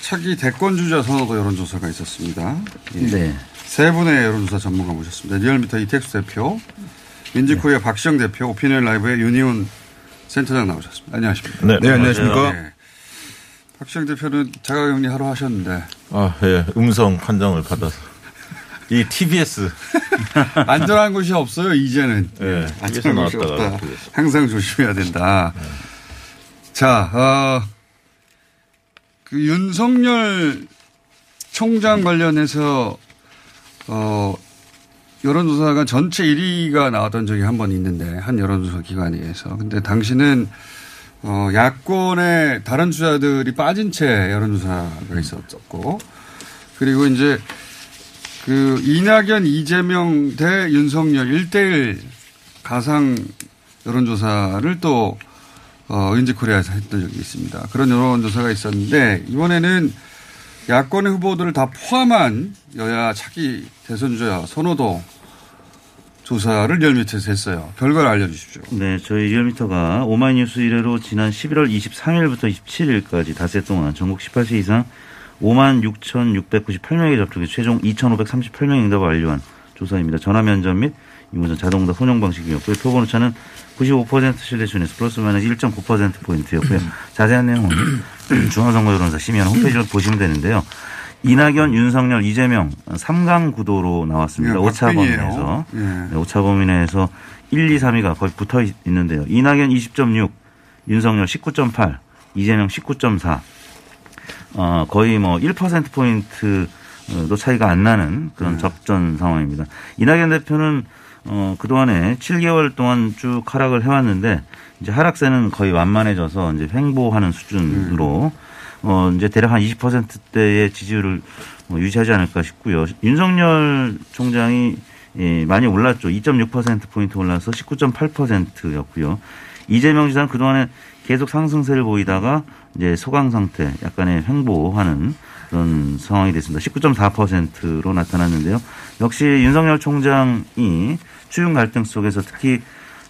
차기 대권주자 선호도 여론조사가 있었습니다. 예. 네. 세 분의 여론조사 전문가 모셨습니다. 리얼미터 이택수 대표, 윈지코리아 박시영 대표, 오피니언 라이브의 윤희웅 센터장 나오셨습니다. 안녕하십니까? 네, 네, 안녕하십니까? 네. 박시영 대표는 자가격리 하루 하셨는데 아, 예. 음성 판정을 받아서. 이 TBS. 안전한 곳이 없어요, 이제는. 예. 안전한 곳이 없다. 그랬어요. 항상 조심해야 된다. 자, 어, 그 윤석열 총장 관련해서, 어, 여론조사가 전체 1위가 나왔던 적이 한 번 있는데, 한 여론조사 기관에서. 근데 당시는, 어, 야권의 다른 주자들이 빠진 채 여론조사가 있었고 그리고 이제 그 이낙연 이재명 대 윤석열 1대1 가상 여론조사를 또 어, 인지코리아에서 했던 적이 있습니다. 그런 여론조사가 있었는데 이번에는 야권의 후보들을 다 포함한 여야 차기 대선 주자 선호도 조사를 리얼미터에서 했어요. 결과를 알려주십시오. 네, 저희 리얼미터가 오마이뉴스 의뢰로 지난 11월 23일부터 27일까지 닷새 동안 전국 18세 이상 5만 6,698명의 접촉해 최종 2,538명 응답을 완료한 조사입니다. 전화 면접 및 유무선 자동응답 혼용 방식이었고요. 표본 오차는 95% 신뢰 수준에서 플러스 마이너스 1.9%포인트였고요. 자세한 내용은 중앙선거 여론조사 심의위원회 홈페이지를 보시면 되는데요. 이낙연, 윤석열, 이재명 3강 구도로 나왔습니다. 예, 오차 박빙이에요. 범위내에서 예. 네, 오차 범위 내에서 1, 2, 3위가 거의 붙어 있- 있는데요. 이낙연 20.6, 윤석열 19.8, 이재명 19.4. 어, 거의 뭐 1% 포인트도 차이가 안 나는 그런 네. 접전 상황입니다. 이낙연 대표는 어, 그동안에 7개월 동안 쭉 하락을 해왔는데 이제 하락세는 거의 완만해져서 이제 횡보하는 수준으로 어, 이제 대략 한 20%대의 지지율을 어, 유지하지 않을까 싶고요. 윤석열 총장이 예, 많이 올랐죠. 2.6%포인트 올라서 19.8%였고요. 이재명 지사는 그동안에 계속 상승세를 보이다가 이제 소강 상태, 약간의 횡보하는 그런 상황이 됐습니다. 19.4%로 나타났는데요. 역시 윤석열 총장이 추윤 갈등 속에서 특히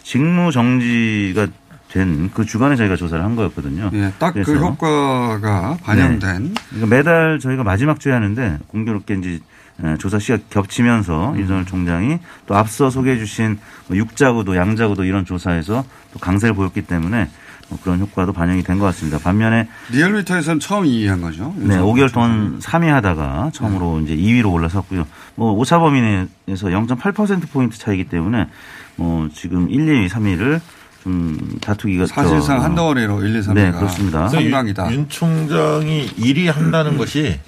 직무 정지가 된 그 주간에 저희가 조사를 한 거였거든요. 예, 딱 그 효과가 반영된 그러니까 매달 저희가 마지막 주에 하는데 공교롭게 이제 에, 조사 시가 겹치면서 음. 윤석열 총장이 또 앞서 소개해 주신 뭐 육자구도 양자구도 이런 조사에서 또 강세를 보였기 때문에 뭐 그런 효과도 반영이 된 것 같습니다. 반면에 리얼미터에서는 처음 이해한 거죠. 네, 5개월 동안 3위 하다가 처음으로 이제 2위로 올라섰고요. 뭐 오차 범위 내에서 0.8% 포인트 차이기 때문에 뭐 지금 1, 2위, 3위를 좀 다투기가 사실상 더- 한 덩어리로 1, 2, 3위가 네, 그렇습니다. 상당이다. 윤 총장이 1위 한다는 것이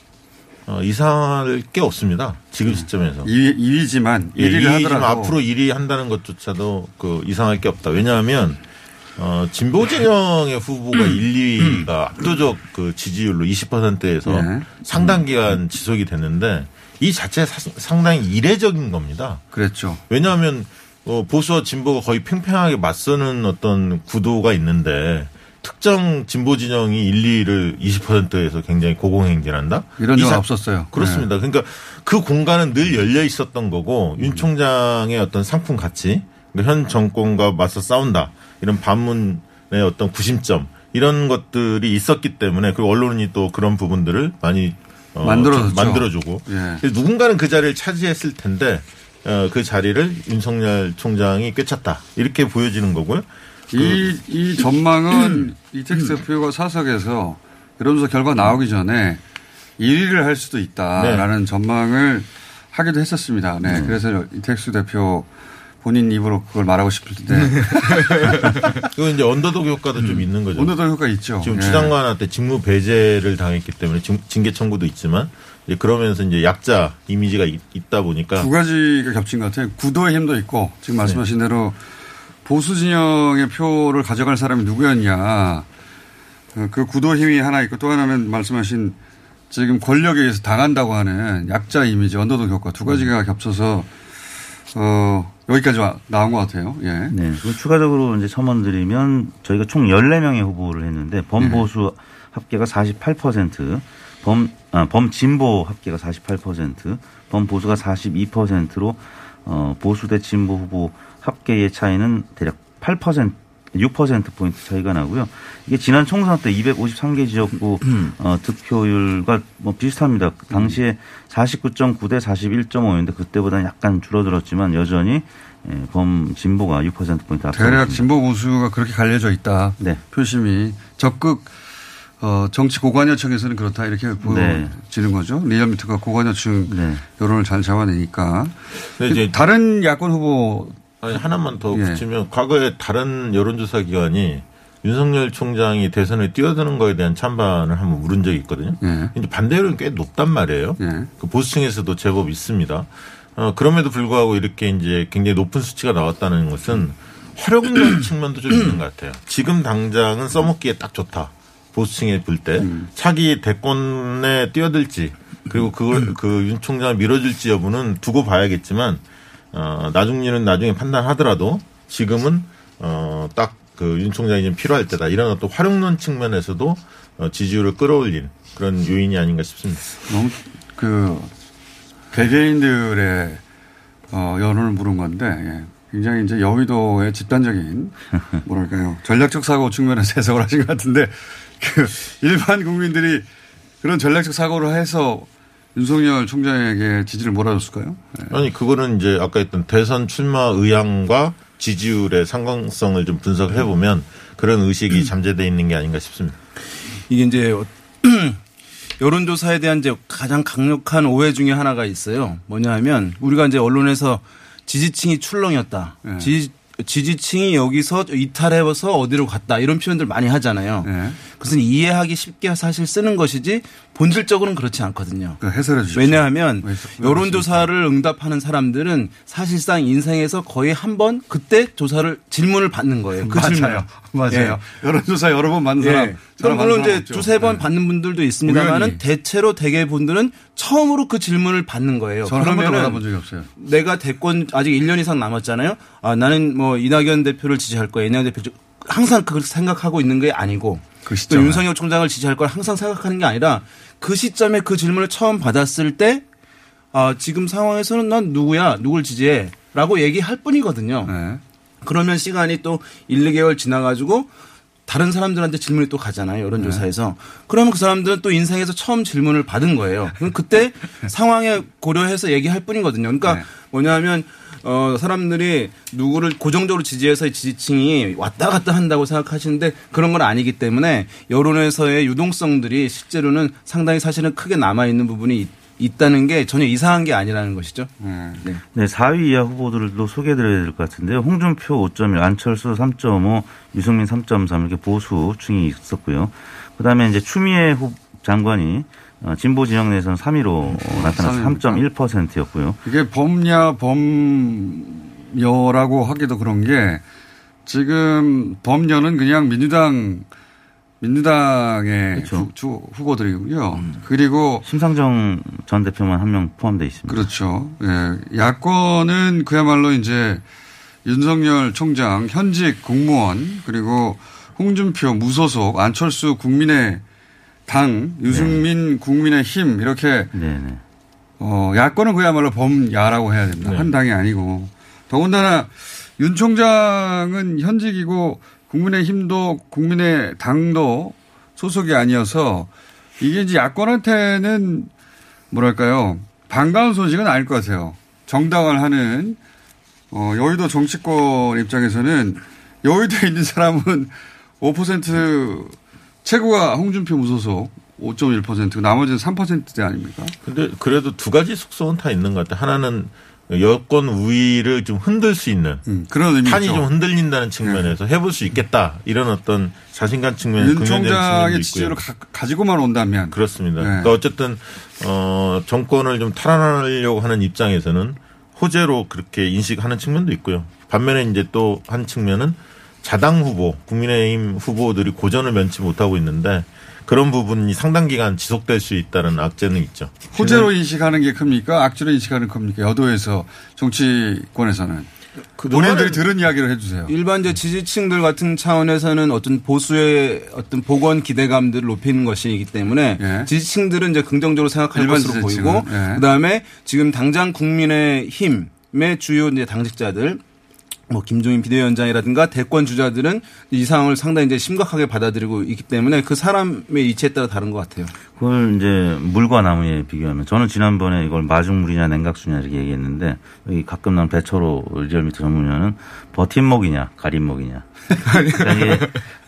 어, 이상할 게 없습니다. 지금 시점에서. 2위, 2위지만 예, 1위를 2위지만 하더라도 앞으로 1위 한다는 것조차도 그 이상할 게 없다. 왜냐하면 어, 진보 진영의 후보가 1, 2위가 압도적 그 지지율로 20%에서 네. 상당 기간 지속이 됐는데 이 자체 사- 상당히 이례적인 겁니다. 그랬죠. 왜냐하면 어, 보수와 진보가 거의 팽팽하게 맞서는 어떤 구도가 있는데 특정 진보 진영이 1, 2위를 20%에서 굉장히 고공행진한다? 이런 자- 없었어요. 그렇습니다. 그러니까 그 공간은 늘 열려 있었던 거고 음. 윤 총장의 어떤 상품 가치, 그러니까 현 정권과 맞서 싸운다 이런 반문의 어떤 구심점 이런 것들이 있었기 때문에 그 언론이 또 그런 부분들을 많이 어. 만들어주고 예. 누군가는 그 자리를 차지했을 텐데 어, 그 자리를 윤석열 총장이 꿰찼다 이렇게 보여지는 거고요. 이, 이 전망은 이택스 대표가 사석에서 여론조사 결과 나오기 전에 1위를 할 수도 있다라는 전망을 하기도 했었습니다. 네. 그래서 이택수 대표 본인 입으로 그걸 말하고 싶을 텐데. 그거 이제 언더독 효과도 좀 있는 거죠. 언더독 효과 있죠. 지금 예. 추장관한테 직무 배제를 당했기 때문에 징- 징계 청구도 있지만 이제 그러면서 이제 약자 이미지가 있, 다 보니까 두 가지가 겹친 것 같아요. 구도의 힘도 있고 지금 말씀하신 대로 보수 진영의 표를 가져갈 사람이 누구였냐. 어, 그 구도의 힘이 하나 있고 또 하나는 말씀하신 지금 권력에 의해서 당한다고 하는 약자 이미지, 언더독 효과 두 가지가 겹쳐서 어, 여기까지 와- 나온 것 같아요. 예. 네. 그리고 추가적으로 이제 첨언드리면 저희가 총 14명의 후보를 했는데 범보수 합계가 48%, 범, 아, 범진보 합계가 48%, 범보수가 42%로 어, 보수 대 진보 후보 합계의 차이는 대략 8%, 6%포인트 차이가 나고요. 이게 지난 총선 때 253개 지역구 어, 득표율과 뭐 비슷합니다. 그 당시에 49.9 대 41.5였는데 그때보다는 약간 줄어들었지만 여전히 예, 범 진보가 6%포인트 앞서 대략 있습니다. 진보 보수가 그렇게 갈려져 있다. 네. 표심이 적극 어, 정치 고관여층에서는 그렇다 이렇게 네. 보여지는 거죠. 리얼미터가 고관여층 여론을 잘 잡아내니까. 근데 이제 다른 야권 후보 아니, 하나만 더 예. 붙이면 과거에 다른 여론조사 기관이 윤석열 총장이 대선에 뛰어드는 거에 대한 찬반을 한번 물은 적이 있거든요. 예. 근데 반대율은 꽤 높단 말이에요. 그 보수층에서도 제법 있습니다. 어, 그럼에도 불구하고 이렇게 이제 굉장히 높은 수치가 나왔다는 것은 활용력 측면도 좀 있는 것 같아요. 지금 당장은 써먹기에 딱 좋다. 보수층에 볼 때 차기 대권에 뛰어들지 그리고 그걸 그 윤 총장을 밀어줄지 여부는 두고 봐야겠지만 어 나중에는 나중에 판단하더라도 지금은 어 딱 그 윤 총장이 좀 필요할 때다 이런 어떤 활용론 측면에서도 어, 지지율을 끌어올린 그런 요인이 아닌가 싶습니다. 너무 그 개개인들의 어, 여론을 물은 건데 예. 굉장히 이제 여의도의 집단적인 뭐랄까요 전략적 사고 측면에서 해석을 하신 것 같은데 그 일반 국민들이 그런 전략적 사고를 해서 윤석열 총장에게 지지를 몰아줬을까요? 예. 아니 그거는 이제 아까 했던 대선 출마 의향과 지지율의 상관성을 좀 분석을 해보면 그런 의식이 잠재되어 있는 게 아닌가 싶습니다. 이게 이제 여론조사에 대한 이제 가장 강력한 오해 중에 하나가 있어요. 뭐냐 하면 우리가 이제 언론에서 지지층이 출렁였다. 네. 지, 지 지층이 여기서 이탈해서 어디로 갔다. 이런 표현들 많이 하잖아요. 네. 그것은 이해하기 쉽게 사실 쓰는 것이지 본질적으로는 그렇지 않거든요. 그 해설해 주십시오. 왜냐하면 여론조사를 응답하는 사람들은 사실상 인생에서 거의 한 번 그때 조사를 질문을 받는 거예요. 그 맞아요. 질문. 맞아요. 여론조사 여러 번 받는 사람. 예. 사람 그럼 물론 이제. 두세 번 네. 받는 분들도 있습니다만은 우연히. 대체로 대개 분들은 처음으로 그 질문을 받는 거예요. 없어요. 내가 대권 아직 1년 이상 남았잖아요. 아, 나는 뭐 이낙연 대표를 지지할 거야. 이낙연 대표 를 항상 그걸 생각하고 있는 게 아니고 또 시점에. 윤석열 총장을 지지할 걸 항상 생각하는 게 아니라 그 시점에 그 질문을 처음 받았을 때 아, 지금 상황에서는 난 누구야? 누굴 지지해? 라고 얘기할 뿐이거든요. 네. 그러면 시간이 또 1, 2개월 지나가지고 다른 사람들한테 질문이 또 가잖아요. 여론조사에서. 그러면 그 사람들은 또 인생에서 처음 질문을 받은 거예요. 그럼 그때 상황에 고려해서 얘기할 뿐이거든요. 그러니까 뭐냐면 어, 사람들이 누구를 고정적으로 지지해서 이 지지층이 왔다 갔다 한다고 생각하시는데 그런 건 아니기 때문에 여론에서의 유동성들이 실제로는 상당히 사실은 크게 남아있는 부분이 있, 있다는 게 전혀 이상한 게 아니라는 것이죠. 네. 네, 4위 이하 후보들도 소개해드려야 될 것 같은데요. 홍준표 5.1, 안철수 3.5, 유승민 3.3 이렇게 보수층이 있었고요. 그다음에 이제 추미애 후 장관이 어, 진보 진영 내에서는 3위로 나타나서 3.1%였고요. 이게 범야 범여라고 하기도 그런 게 지금 범여는 그냥 민주당 민주당의 후, 주, 후보들이고요. 그리고 심상정 전 대표만 한 명 포함되어 있습니다. 그렇죠. 예. 야권은 그야말로 이제 윤석열 총장 현직 공무원 그리고 홍준표 무소속 안철수 국민의 당 유승민 국민의 힘 이렇게 네 네. 어, 야권은 그야말로 범야라고 해야 됩니다. 네. 한 당이 아니고. 더군다나 윤 총장은 현직이고 국민의 힘도 국민의 당도 소속이 아니어서 이게 이제 야권한테는 뭐랄까요. 반가운 소식은 아닐 것 같아요. 정당을 하는 어, 여의도 정치권 입장에서는 여의도에 있는 사람은 5% 최고가 홍준표 무소속 5.1% 나머지는 3%대 아닙니까? 근데 그래도 두 가지 속성은 다 있는 것 같아요. 하나는 여권 우위를 좀 흔들 수 있는 음, 그런 의미죠. 판이 좀 흔들린다는 측면에서 해볼 수 있겠다 이런 어떤 자신감 측면에서 윤 총장의. 지지를 가, 지고만 온다면 그렇습니다. 네. 그러니까 어쨌든 어 정권을 좀 탈환하려고 하는 입장에서는 호재로 그렇게 인식하는 측면도 있고요. 반면에 이제 또 한 측면은 자당 후보, 국민의힘 후보들이 고전을 면치 못하고 있는데 그런 부분이 상당 기간 지속될 수 있다는 악재는 있죠. 호재로 인식하는 게 큽니까? 악재로 인식하는 겁니까? 여도에서 정치권에서는 본인들이 들은 이야기를 해주세요. 일반 이제 지지층들 같은 차원에서는 어떤 보수의 어떤 복원 기대감들을 높이는 것이기 때문에 지지층들은 이제 긍정적으로 생각할 것으로 지지층은, 보이고 예. 그다음에 지금 당장 국민의 힘의 주요 이제 당직자들 뭐 김종인 비대위원장이라든가 대권 주자들은 이 상황을 상당히 이제 심각하게 받아들이고 있기 때문에 그 사람의 이치에 따라 다른 것 같아요. 그걸 이제 물과 나무에 비교하면 저는 지난번에 이걸 마중물이냐 냉각수냐 이렇게 얘기했는데 여기 가끔 나온 배철호 리얼미터 전문위원은 버팀목이냐 가림목이냐.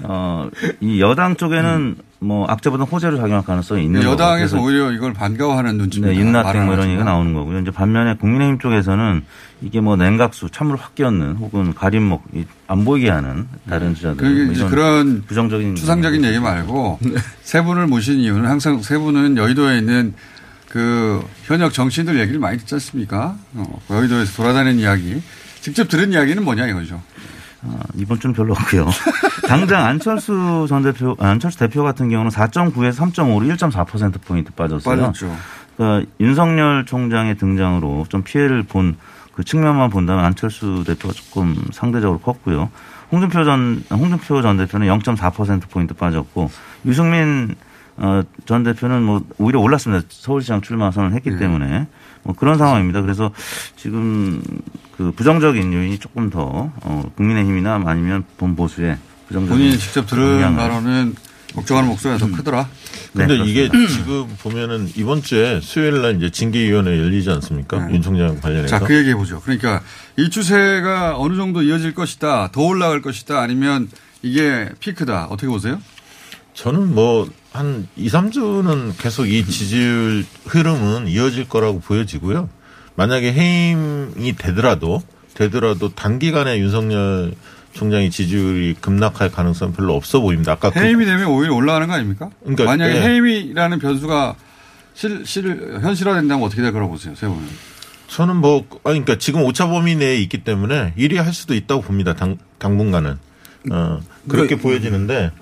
어, 이 여당 쪽에는 뭐 악재보다 호재로 작용할 가능성이 있는 거고. 여당에서 오히려 이걸 반가워하는 눈치입니다. 네, 윤나땡 뭐 이런. 얘기가 나오는 거고요. 이제 반면에 국민의힘 쪽에서는 이게 뭐 냉각수 참으로 확 끼얹는 혹은 가림목 이- 안 보이게 하는 다른 주자들 그게 뭐 이런 그런 부정적인 추상적인 얘기 말고 세 분을 모신 이유는 항상 세 분은 여의도에 있는 그 현역 정치인들 얘기를 많이 듣지 않습니까? 어, 여의도에서 돌아다니는 이야기. 직접 들은 이야기는 뭐냐 이거죠. 어, 이번 주는 별로 없고요. 당장 안철수 전 대표, 안철수 대표 같은 경우는 4.9에서 3.5로 1.4% 포인트 빠졌어요. 빠졌죠. 그러니까 윤석열 총장의 등장으로 좀 피해를 본 그 측면만 본다면 안철수 대표가 조금 상대적으로 컸고요. 홍준표 전 홍준표 전 대표는 0.4% 포인트 빠졌고 유승민 어, 전 대표는 뭐 오히려 올랐습니다. 서울시장 출마 선언을 했기 때문에 뭐 그런 상황입니다. 그래서 지금 그 부정적인 요인이 조금 더 어, 국민의힘이나 아니면 본 보수에 부정적인 본인이 직접 들은 바로는 걱정하는 목소리가 더 크더라. 근데 네, 이게 그렇습니다. 지금 보면은 이번 주에 수요일 날 이제 징계위원회 열리지 않습니까? 윤 총장 관련해서. 자, 그 얘기 해 보죠. 그러니까 이 추세가 어느 정도 이어질 것이다, 더 올라갈 것이다, 아니면 이게 피크다. 어떻게 보세요? 저는 뭐 한 2, 3주는 계속 이 지지율 흐름은 이어질 거라고 보여지고요. 만약에 해임이 되더라도 되더라도 단기간에 윤석열 총장의 지지율이 급락할 가능성은 별로 없어 보입니다. 아까 그- 해임이 되면 오히려 올라가는 거 아닙니까? 그러니까 만약에 네. 해임이라는 변수가 실, 실, 현실화된다면 어떻게 될 거라고 보세요, 세 분은? 저는 뭐 아니 그러니까 지금 오차 범위 내에 있기 때문에 1위 할 수도 있다고 봅니다. 당 당분간은 어 그렇게 그- 보여지는데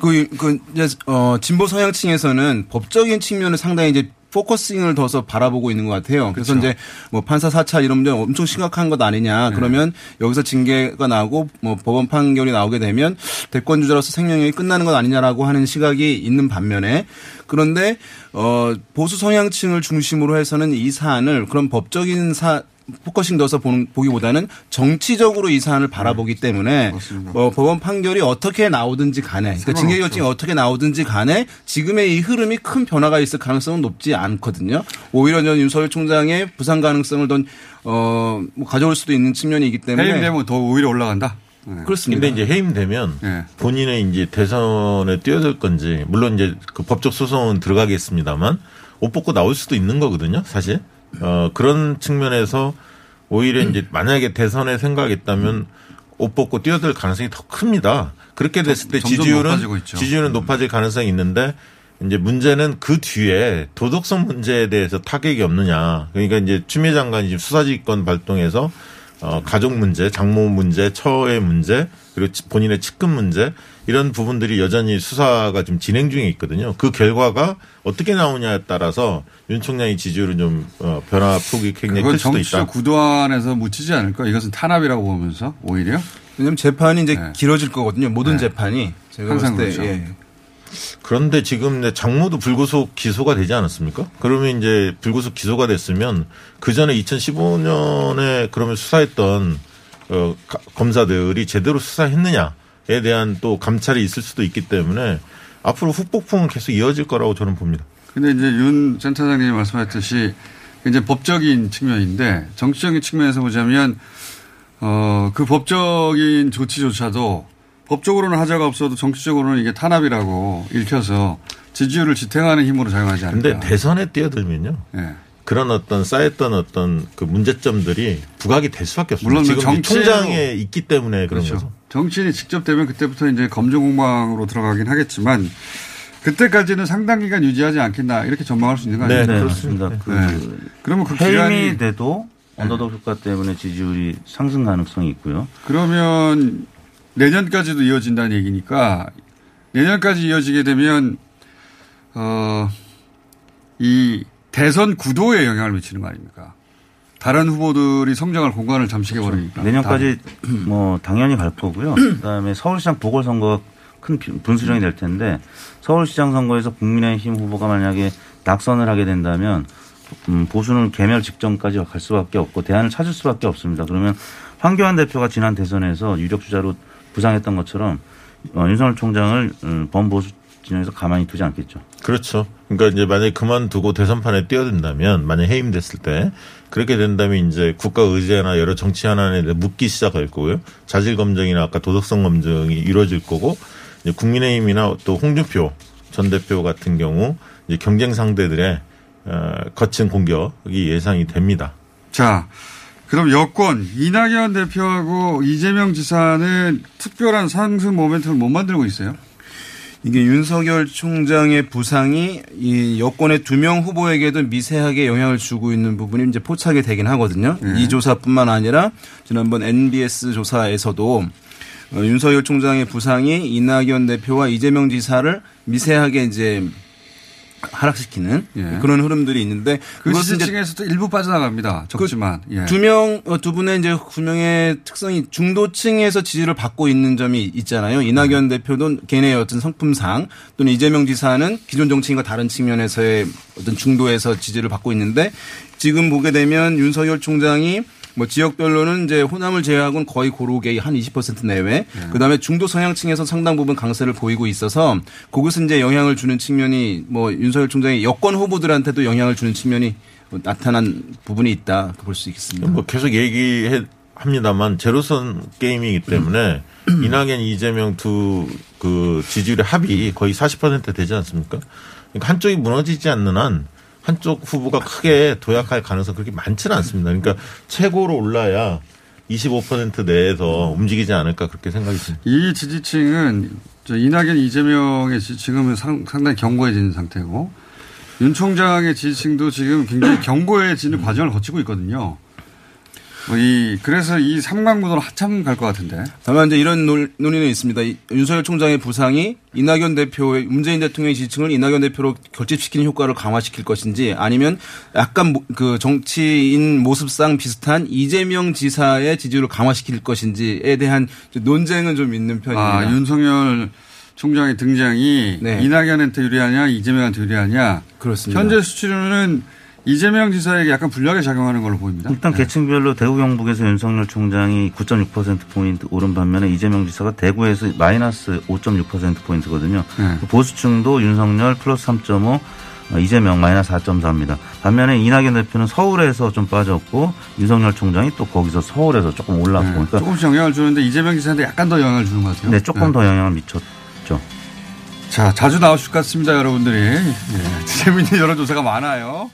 그, 그, 이제, 어, 진보 성향층에서는 법적인 측면을 상당히 이제 focusing을 둬서 바라보고 있는 것 같아요. 그래서 그렇죠. 이제 뭐 판사 사찰 이런 문제 엄청 심각한 것 아니냐. 네. 그러면 여기서 징계가 나오고 뭐 법원 판결이 나오게 되면 대권 주자로서 생명력이 끝나는 것 아니냐라고 하는 시각이 있는 반면에 그런데 어 보수 성향층을 중심으로 해서는 이 사안을 그런 법적인 사 focusing 둬서 보는, 보기보다는 정치적으로 이 사안을 바라보기 때문에 어, 법원 판결이 어떻게 나오든지 간에 그러니까 징계 결정이 어떻게 나오든지 간에 지금의 이 흐름이 큰 변화가 있을 가능성은 높지 않거든요. 오히려 전 윤석열 총장의 부상 가능성을 더 어, 뭐 가져올 수도 있는 측면이 있기 때문에 해임되면 더 오히려 올라간다? 그렇습니다. 근데 이제 해임되면 본인의 이제 대선에 뛰어들 건지 물론 이제 그 법적 소송은 들어가겠습니다만 옷 벗고 나올 수도 있는 거거든요, 사실. 어 그런 측면에서 오히려 이제 만약에 대선에 생각이 있다면 옷 벗고 뛰어들 가능성이 더 큽니다. 그렇게 됐을 때 지지율은. 음. 지지율은 높아질 가능성이 있는데 이제 문제는 그 뒤에 도덕성 문제에 대해서 타격이 없느냐. 그러니까 이제 추미애 장관이 지금 수사지휘권 발동해서 어, 가족 문제, 장모 문제, 처의 문제, 그리고 치- 본인의 측근 문제 이런 부분들이 여전히 수사가 좀 진행 중에 있거든요. 그 결과가 어떻게 나오냐에 따라서 윤 총장의 지지율은 좀 어, 변화 폭이 굉장히 클 수도 정치적 있다. 구도 안에서 묻히지 않을까? 이것은 탄압이라고 보면서 오히려? 왜냐하면 재판이 이제 길어질 거거든요. 모든 네. 재판이 제가 항상 봤을 때 그렇죠. 예. 그런데 지금 장모도 불구속 기소가 되지 않았습니까? 그러면 이제 불구속 기소가 됐으면 그 전에 2015년에 그러면 수사했던 어, 가- 검사들이 제대로 수사했느냐에 대한 또 감찰이 있을 수도 있기 때문에 앞으로 후폭풍은 계속 이어질 거라고 저는 봅니다. 근데 이제 윤 센터장님이 말씀하셨듯이 이제 법적인 측면인데 정치적인 측면에서 보자면 어, 그 법적인 조치조차도 법적으로는 하자가 없어도 정치적으로는 이게 탄압이라고 읽혀서 지지율을 지탱하는 힘으로 작용하지 않을까. 근데 대선에 뛰어들면요. 예. 그런 어떤 쌓였던 어떤 그 문제점들이 부각이 될 수밖에 없습니다. 물론 지금 정치로- 총장에 있기 때문에 그런 그렇죠. 거죠. 정치인이 직접 되면 그때부터 이제 검증 공방으로 들어가긴 하겠지만 그때까지는 상당 기간 유지하지 않겠나 이렇게 전망할 수 있는 거 네, 아닙니까? 네, 그렇습니다. 그 네. 그러면 그 기간이 돼도 언더독 효과 때문에 지지율이 상승 가능성이 있고요. 그러면 내년까지도 이어진다는 얘기니까 내년까지 이어지게 되면 어, 이 대선 구도에 영향을 미치는 거 아닙니까? 다른 후보들이 성장할 공간을 잠식해 버리니까. 내년까지 뭐 당연히 갈 거고요. 그다음에 서울시장 보궐선거가 큰 비- 분수령이 될 텐데 서울시장 선거에서 국민의힘 후보가 만약에 낙선을 하게 된다면 음, 보수는 개멸 직전까지 갈 수밖에 없고 대안을 찾을 수밖에 없습니다. 그러면 황교안 대표가 지난 대선에서 유력 주자로 부상했던 것처럼 어, 윤석열 총장을 음, 범보수 진영에서 가만히 두지 않겠죠. 그렇죠. 그러니까 이제 만약에 그만두고 대선판에 뛰어든다면 만약 해임됐을 때 그렇게 된다면 이제 국가 의제나 여러 정치 현안에 대해 묻기 시작할 거고요. 자질 검증이나 아까 도덕성 검증이 이루어질 거고 이제 국민의힘이나 또 홍준표 전 대표 같은 경우 이제 경쟁 상대들의 어, 거친 공격이 예상이 됩니다. 자, 그럼 여권 이낙연 대표하고 이재명 지사는 특별한 상승 모멘텀을 못 만들고 있어요? 이게 윤석열 총장의 부상이 이 여권의 두 명 후보에게도 미세하게 영향을 주고 있는 부분이 이제 포착이 되긴 하거든요. 네. 이 조사뿐만 아니라 지난번 NBS 조사에서도 어, 윤석열 총장의 부상이 이낙연 대표와 이재명 지사를 미세하게 이제 하락시키는 예. 그런 흐름들이 있는데 그 지지층에서도 일부 빠져나갑니다. 적지만. 예. 두 명, 어, 두 분의 이제 두 명의 특성이 중도층에서 지지를 받고 있는 점이 있잖아요. 이낙연 대표도 개인의 어떤 성품상 또는 이재명 지사는 기존 정치인과 다른 측면에서의 어떤 중도에서 지지를 받고 있는데 지금 보게 되면 윤석열 총장이 뭐 지역별로는 이제 호남을 제외하고는 거의 고르게 한 20% 내외. 그다음에 중도 성향층에서 상당 부분 강세를 보이고 있어서 그것은 이제 영향을 주는 측면이 뭐 윤석열 총장이 여권 후보들한테도 영향을 주는 측면이 뭐 나타난 부분이 있다 볼 수 있겠습니다. 뭐 계속 얘기해 합니다만 제로선 게임이기 때문에 이낙연 이재명 두 그 지지율의 합이 거의 40% 되지 않습니까? 그러니까 한쪽이 무너지지 않는 한 한쪽 후보가 크게 도약할 가능성 그렇게 많지는 않습니다. 그러니까 최고로 올라야 25% 내에서 움직이지 않을까 그렇게 생각이 듭니다. 이 지지층은 저 이낙연 이재명의 상, 상당히 견고해진 상태고 윤 총장의 지지층도 지금 굉장히 견고해지는 과정을 거치고 있거든요. 뭐이 그래서 이 삼강구도로 한참 갈 것 같은데. 다만 이제 이런 논- 논의는 있습니다. 이 윤석열 총장의 부상이 이낙연 대표의 문재인 대통령의 지지층을 이낙연 대표로 결집시키는 효과를 강화시킬 것인지 아니면 약간 모- 그 정치인 모습상 비슷한 이재명 지사의 지지율을 강화시킬 것인지에 대한 논쟁은 좀 있는 편입니다. 아, 윤석열 총장의 등장이 네. 이낙연한테 유리하냐 이재명한테 유리하냐. 그렇습니다. 현재 수치로는 이재명 지사에게 약간 불리하게 작용하는 걸로 보입니다. 일단 계층별로 대구 경북에서 윤석열 총장이 9.6%포인트 오른 반면에 이재명 지사가 대구에서 마이너스 5.6%포인트거든요. 네. 보수층도 윤석열 플러스 3.5, 어, 이재명 마이너스 4.4입니다. 반면에 이낙연 대표는 서울에서 좀 빠졌고 윤석열 총장이 또 거기서 서울에서 조금 올랐고. 그러니까 조금씩 영향을 주는데 이재명 지사한테 약간 더 영향을 주는 것 같아요. 네, 조금 더 영향을 미쳤죠. 자, 자주 나오실 것 같습니다, 여러분들이. 예, 재밌는 여론조사가 많아요.